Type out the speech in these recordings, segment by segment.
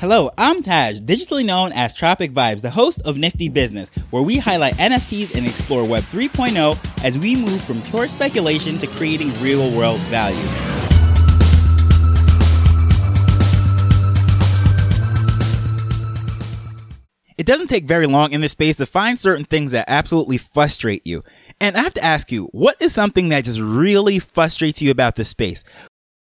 Hello, I'm Taj, digitally known as Tropic Vibes, the host of Nifty Business, where we highlight NFTs and explore Web 3.0 as we move from pure speculation to creating real world value. It doesn't take very long in this space to find certain things that absolutely frustrate you. And I have to ask you, what is something that just really frustrates you about this space?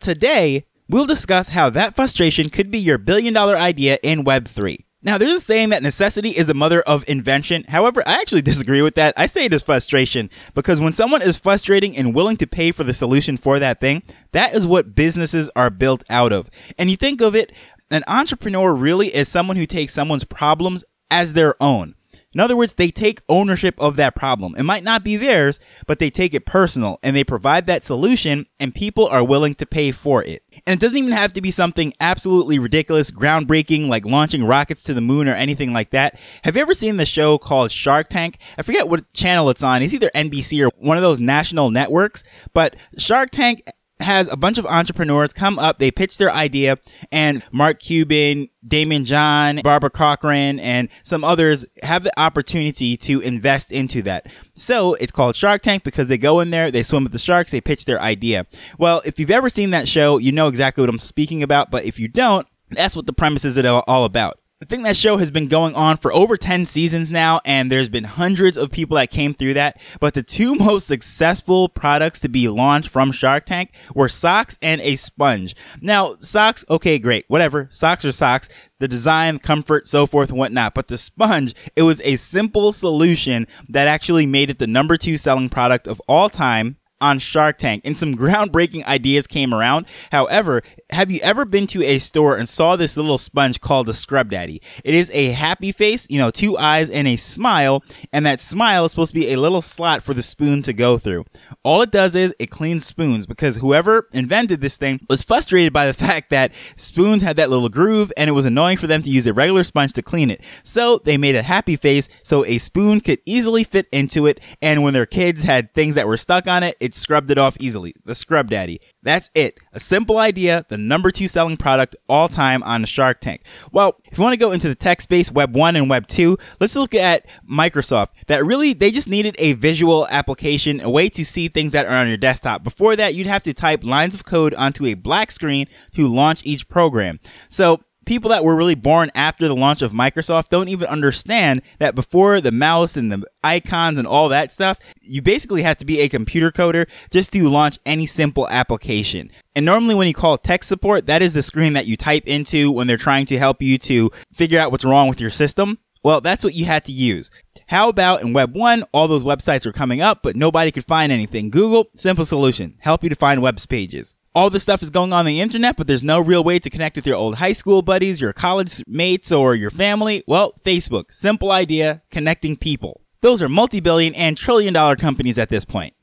Today, We'll discuss how that frustration could be your billion dollar idea in Web3. Now, there's a saying that necessity is the mother of invention. However, I actually disagree with that. I say it is frustration because when someone is frustrating and willing to pay for the solution for that thing, that is what businesses are built out of. And you think of it, an entrepreneur really is someone who takes someone's problems as their own. In other words, they take ownership of that problem. It might not be theirs, but they take it personal and they provide that solution and people are willing to pay for it. And it doesn't even have to be something absolutely ridiculous, groundbreaking, like launching rockets to the moon or anything like that. Have you ever seen the show called Shark Tank? I forget what channel it's on. It's either NBC or one of those national networks, but Shark Tank has a bunch of entrepreneurs come up, they pitch their idea, and Mark Cuban, Daymond John, Barbara Corcoran, and some others have the opportunity to invest into that. So it's called Shark Tank because they go in there, they swim with the sharks, they pitch their idea. Well, if you've ever seen that show, you know exactly what I'm speaking about, but if you don't, that's what the premise is all about. I think that show has been going on for over 10 seasons now, and there's been hundreds of people that came through that. But the two most successful products to be launched from Shark Tank were socks and a sponge. Now, socks, okay, great, whatever. Socks are socks. The design, comfort, so forth and whatnot. But the sponge, it was a simple solution that actually made it the number two selling product of all time on Shark Tank and some groundbreaking ideas came around. However, have you ever been to a store and saw this little sponge called the Scrub Daddy? It is a happy face, you know, two eyes and a smile, and that smile is supposed to be a little slot for the spoon to go through. All it does is it cleans spoons because whoever invented this thing was frustrated by the fact that spoons had that little groove and it was annoying for them to use a regular sponge to clean it. So they made a happy face so a spoon could easily fit into it, and when their kids had things that were stuck on it, it scrubbed it off easily. The Scrub Daddy. That's it. A simple idea, the number two selling product all time on the Shark Tank. Well, if you want to go into the tech space, Web 1 and Web 2, let's look at Microsoft. That really, they just needed a visual application, a way to see things that are on your desktop. Before that, you'd have to type lines of code onto a black screen to launch each program. So, people that were really born after the launch of Microsoft don't even understand that before the mouse and the icons and all that stuff, you basically have to be a computer coder just to launch any simple application. And normally when you call tech support, that is the screen that you type into when they're trying to help you to figure out what's wrong with your system. Well, that's what you had to use. How about in Web 1, all those websites were coming up, but nobody could find anything. Google, simple solution, help you to find web pages all this stuff is going on, on the internet, but there's no real way to connect with your old high school buddies, your college mates, or your family. Well, Facebook. Simple idea, connecting people. Those are multi billion and trillion dollar companies at this point.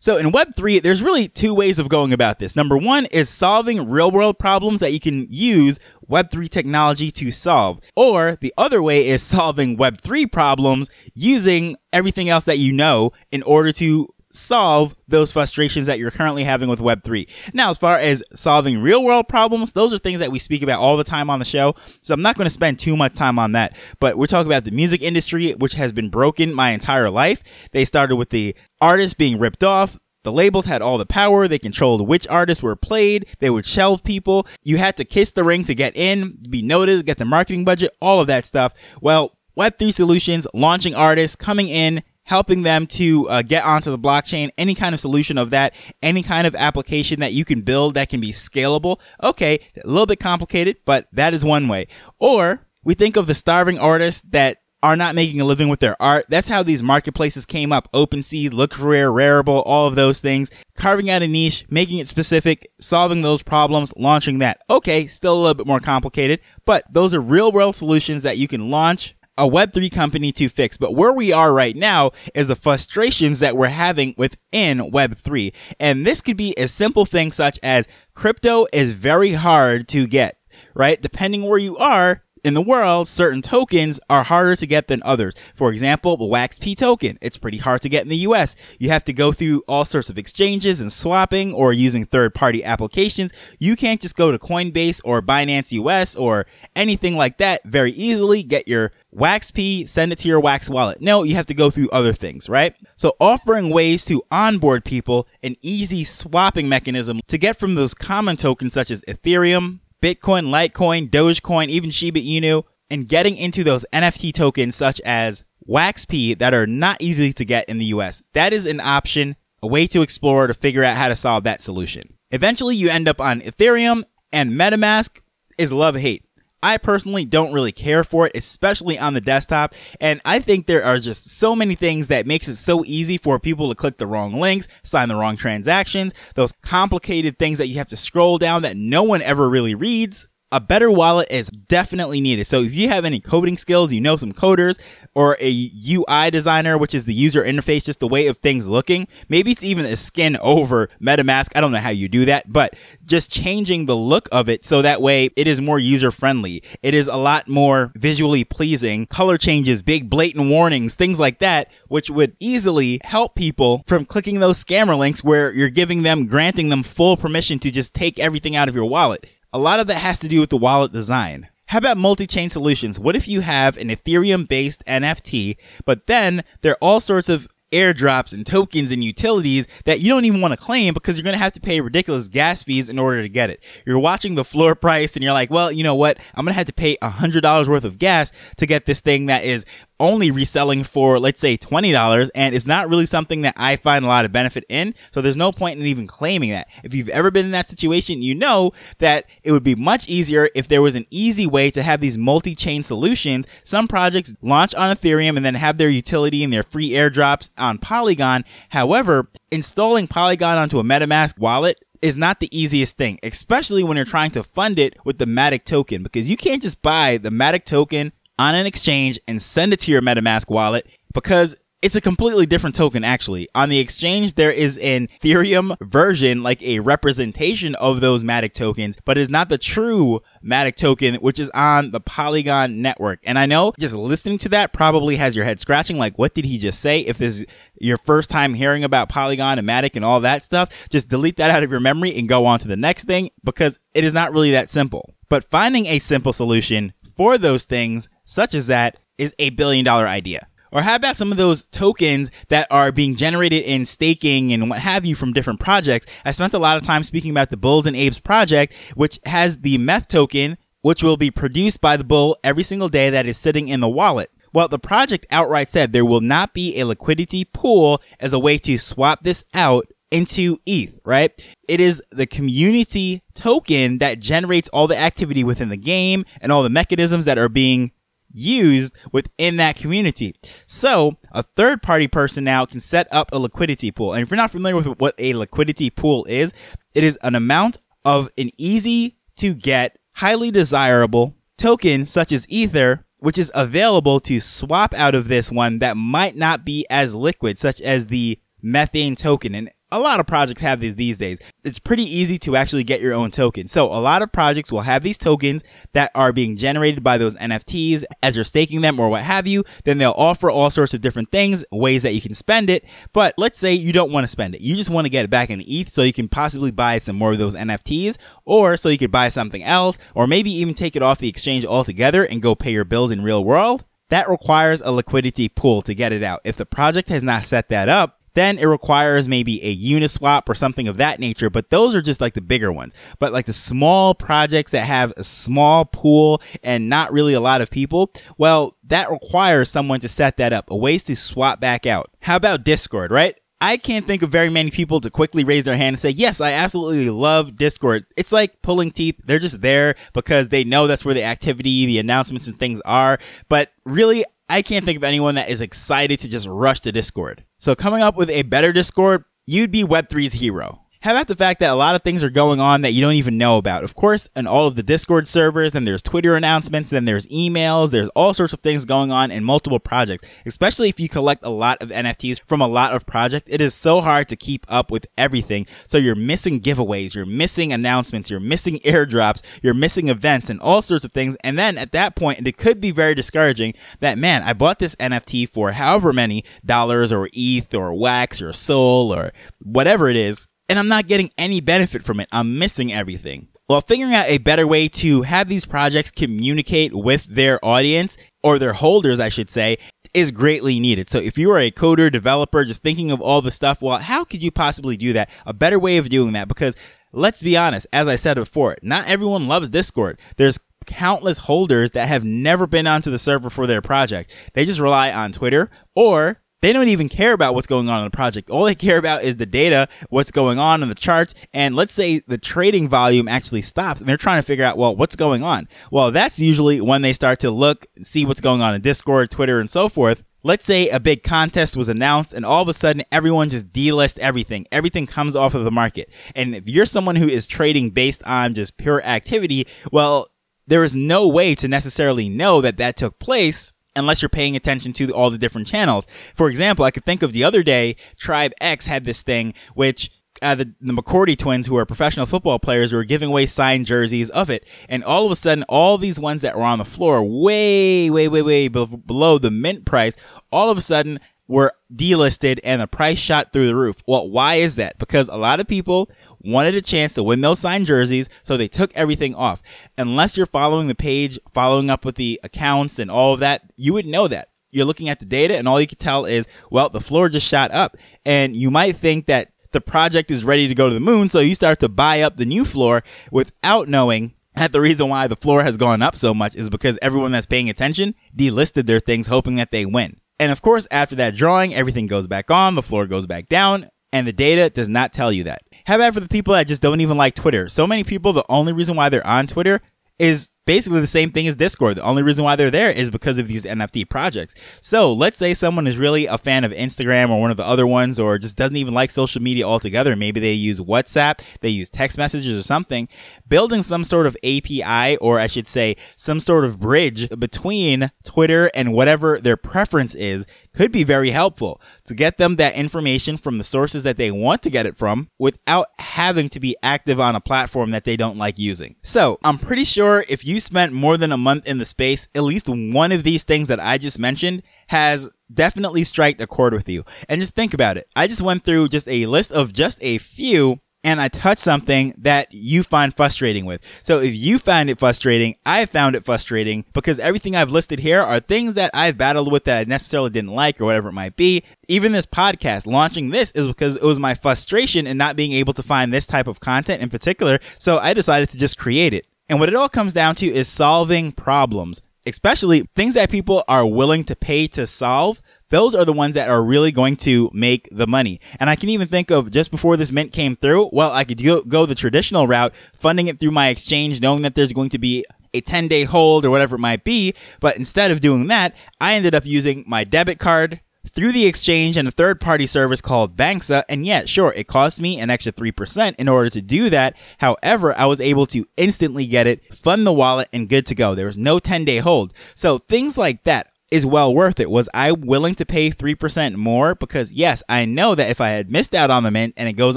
So in Web3, there's really two ways of going about this. Number one is solving real world problems that you can use Web3 technology to solve. Or the other way is solving Web3 problems using everything else that you know in order to solve those frustrations that you're currently having with Web3. Now, as far as solving real world problems, those are things that we speak about all the time on the show. So I'm not going to spend too much time on that. But we're talking about the music industry, which has been broken my entire life. They started with the artists being ripped off. The labels had all the power. They controlled which artists were played. They would shelve people. You had to kiss the ring to get in, be noticed, get the marketing budget, all of that stuff. Well, Web3 Solutions launching artists coming in, helping them to uh, get onto the blockchain, any kind of solution of that, any kind of application that you can build that can be scalable. Okay, a little bit complicated, but that is one way. Or we think of the starving artists that are not making a living with their art. That's how these marketplaces came up. OpenSea, Look Rare, Rarible, all of those things. Carving out a niche, making it specific, solving those problems, launching that. Okay, still a little bit more complicated, but those are real world solutions that you can launch a Web3 company to fix. But where we are right now is the frustrations that we're having within Web3. And this could be a simple thing such as crypto is very hard to get, right? Depending where you are, in the world, certain tokens are harder to get than others. For example, the WaxP token. It's pretty hard to get in the US. You have to go through all sorts of exchanges and swapping or using third party applications. You can't just go to Coinbase or Binance US or anything like that very easily, get your WaxP, send it to your Wax wallet. No, you have to go through other things, right? So offering ways to onboard people an easy swapping mechanism to get from those common tokens such as Ethereum, Bitcoin, Litecoin, Dogecoin, even Shiba Inu, and getting into those NFT tokens such as WaxP that are not easy to get in the US. That is an option, a way to explore to figure out how to solve that solution. Eventually, you end up on Ethereum, and MetaMask is love hate. I personally don't really care for it, especially on the desktop. And I think there are just so many things that makes it so easy for people to click the wrong links, sign the wrong transactions, those complicated things that you have to scroll down that no one ever really reads a better wallet is definitely needed. So if you have any coding skills, you know some coders or a UI designer, which is the user interface, just the way of things looking. Maybe it's even a skin over MetaMask. I don't know how you do that, but just changing the look of it so that way it is more user friendly. It is a lot more visually pleasing. Color changes, big blatant warnings, things like that, which would easily help people from clicking those scammer links where you're giving them, granting them full permission to just take everything out of your wallet. A lot of that has to do with the wallet design. How about multi-chain solutions? What if you have an Ethereum based NFT, but then there are all sorts of airdrops and tokens and utilities that you don't even want to claim because you're going to have to pay ridiculous gas fees in order to get it. You're watching the floor price and you're like, well, you know what? I'm going to have to pay $100 worth of gas to get this thing that is only reselling for, let's say, $20, and it's not really something that I find a lot of benefit in. So there's no point in even claiming that. If you've ever been in that situation, you know that it would be much easier if there was an easy way to have these multi chain solutions. Some projects launch on Ethereum and then have their utility and their free airdrops on Polygon. However, installing Polygon onto a MetaMask wallet is not the easiest thing, especially when you're trying to fund it with the Matic token, because you can't just buy the Matic token on an exchange and send it to your MetaMask wallet because it's a completely different token, actually. On the exchange, there is an Ethereum version, like a representation of those Matic tokens, but it's not the true Matic token, which is on the Polygon network. And I know just listening to that probably has your head scratching, like, what did he just say? If this is your first time hearing about Polygon and Matic and all that stuff, just delete that out of your memory and go on to the next thing because it is not really that simple. But finding a simple solution for those things, such as that, is a billion dollar idea. Or how about some of those tokens that are being generated in staking and what have you from different projects? I spent a lot of time speaking about the Bulls and Apes project, which has the METH token, which will be produced by the bull every single day that is sitting in the wallet. Well, the project outright said there will not be a liquidity pool as a way to swap this out into ETH, right? It is the community token that generates all the activity within the game and all the mechanisms that are being used within that community. So a third party person now can set up a liquidity pool. And if you're not familiar with what a liquidity pool is, it is an amount of an easy to get, highly desirable token such as Ether which is available to swap out of this one that might not be as liquid, such as the methane token. And a lot of projects have these these days. It's pretty easy to actually get your own token. So a lot of projects will have these tokens that are being generated by those NFTs as you're staking them or what have you. Then they'll offer all sorts of different things, ways that you can spend it. But let's say you don't want to spend it. You just want to get it back in ETH so you can possibly buy some more of those NFTs or so you could buy something else or maybe even take it off the exchange altogether and go pay your bills in real world. That requires a liquidity pool to get it out. If the project has not set that up, then it requires maybe a Uniswap or something of that nature, but those are just like the bigger ones. But like the small projects that have a small pool and not really a lot of people, well, that requires someone to set that up, a ways to swap back out. How about Discord, right? I can't think of very many people to quickly raise their hand and say, Yes, I absolutely love Discord. It's like pulling teeth. They're just there because they know that's where the activity, the announcements, and things are. But really, I can't think of anyone that is excited to just rush to Discord. So coming up with a better Discord, you'd be Web3's hero. How about the fact that a lot of things are going on that you don't even know about? Of course, in all of the Discord servers, and there's Twitter announcements, then there's emails, there's all sorts of things going on in multiple projects. Especially if you collect a lot of NFTs from a lot of projects, it is so hard to keep up with everything. So you're missing giveaways, you're missing announcements, you're missing airdrops, you're missing events, and all sorts of things. And then at that point, it could be very discouraging that, man, I bought this NFT for however many dollars or ETH or wax or SOL or whatever it is and I'm not getting any benefit from it. I'm missing everything. Well, figuring out a better way to have these projects communicate with their audience or their holders, I should say, is greatly needed. So if you are a coder, developer, just thinking of all the stuff, well, how could you possibly do that? A better way of doing that because let's be honest, as I said before, not everyone loves Discord. There's countless holders that have never been onto the server for their project. They just rely on Twitter or they don't even care about what's going on in the project. All they care about is the data, what's going on in the charts. And let's say the trading volume actually stops and they're trying to figure out, well, what's going on? Well, that's usually when they start to look, see what's going on in Discord, Twitter, and so forth. Let's say a big contest was announced and all of a sudden everyone just delist everything. Everything comes off of the market. And if you're someone who is trading based on just pure activity, well, there is no way to necessarily know that that took place unless you're paying attention to all the different channels. For example, I could think of the other day, Tribe X had this thing which uh, the, the McCourty twins, who are professional football players, were giving away signed jerseys of it. And all of a sudden, all these ones that were on the floor, way, way, way, way below the mint price, all of a sudden were delisted and the price shot through the roof. Well, why is that? Because a lot of people wanted a chance to win those signed jerseys, so they took everything off. Unless you're following the page, following up with the accounts and all of that, you would know that. You're looking at the data and all you can tell is, well, the floor just shot up. And you might think that the project is ready to go to the moon, so you start to buy up the new floor without knowing that the reason why the floor has gone up so much is because everyone that's paying attention delisted their things hoping that they win. And of course, after that drawing, everything goes back on, the floor goes back down, and the data does not tell you that. How about for the people that just don't even like Twitter? So many people, the only reason why they're on Twitter is basically the same thing as Discord. The only reason why they're there is because of these NFT projects. So let's say someone is really a fan of Instagram or one of the other ones, or just doesn't even like social media altogether. Maybe they use WhatsApp, they use text messages or something. Building some sort of API, or I should say, some sort of bridge between Twitter and whatever their preference is could be very helpful to get them that information from the sources that they want to get it from without having to be active on a platform that they don't like using. So I'm pretty sure if you spent more than a month in the space, at least one of these things that I just mentioned has definitely striked a chord with you. And just think about it. I just went through just a list of just a few and I touch something that you find frustrating with. So if you find it frustrating, I found it frustrating because everything I've listed here are things that I've battled with that I necessarily didn't like or whatever it might be. Even this podcast, launching this is because it was my frustration in not being able to find this type of content in particular. So I decided to just create it. And what it all comes down to is solving problems, especially things that people are willing to pay to solve. Those are the ones that are really going to make the money. And I can even think of just before this mint came through, well, I could go, the traditional route, funding it through my exchange, knowing that there's going to be a 10 day hold or whatever it might be. But instead of doing that, I ended up using my debit card, through the exchange and a third party service called Banxa. And yet, sure, it cost me an extra 3% in order to do that. However, I was able to instantly get it, fund the wallet, and good to go. There was no 10 day hold. So things like that is well worth it. Was I willing to pay 3% more? Because yes, I know that if I had missed out on the mint and it goes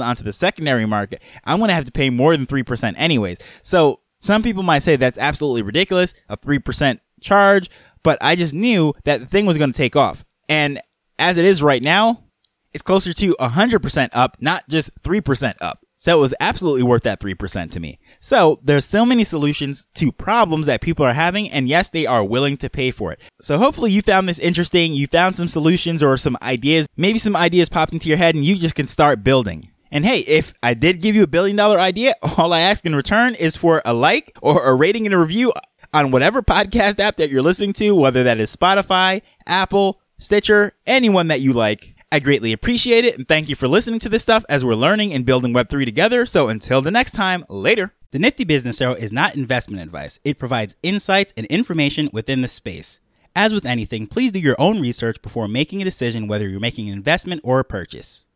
onto the secondary market, I'm going to have to pay more than 3% anyways. So some people might say that's absolutely ridiculous, a 3% charge, but I just knew that the thing was going to take off. And as it is right now, it's closer to 100% up, not just 3% up. So it was absolutely worth that 3% to me. So there's so many solutions to problems that people are having, and yes, they are willing to pay for it. So hopefully you found this interesting. You found some solutions or some ideas. Maybe some ideas popped into your head and you just can start building. And hey, if I did give you a billion dollar idea, all I ask in return is for a like or a rating and a review on whatever podcast app that you're listening to, whether that is Spotify, Apple, Stitcher, anyone that you like. I greatly appreciate it and thank you for listening to this stuff as we're learning and building Web3 together. So until the next time, later. The Nifty Business Arrow is not investment advice, it provides insights and information within the space. As with anything, please do your own research before making a decision whether you're making an investment or a purchase.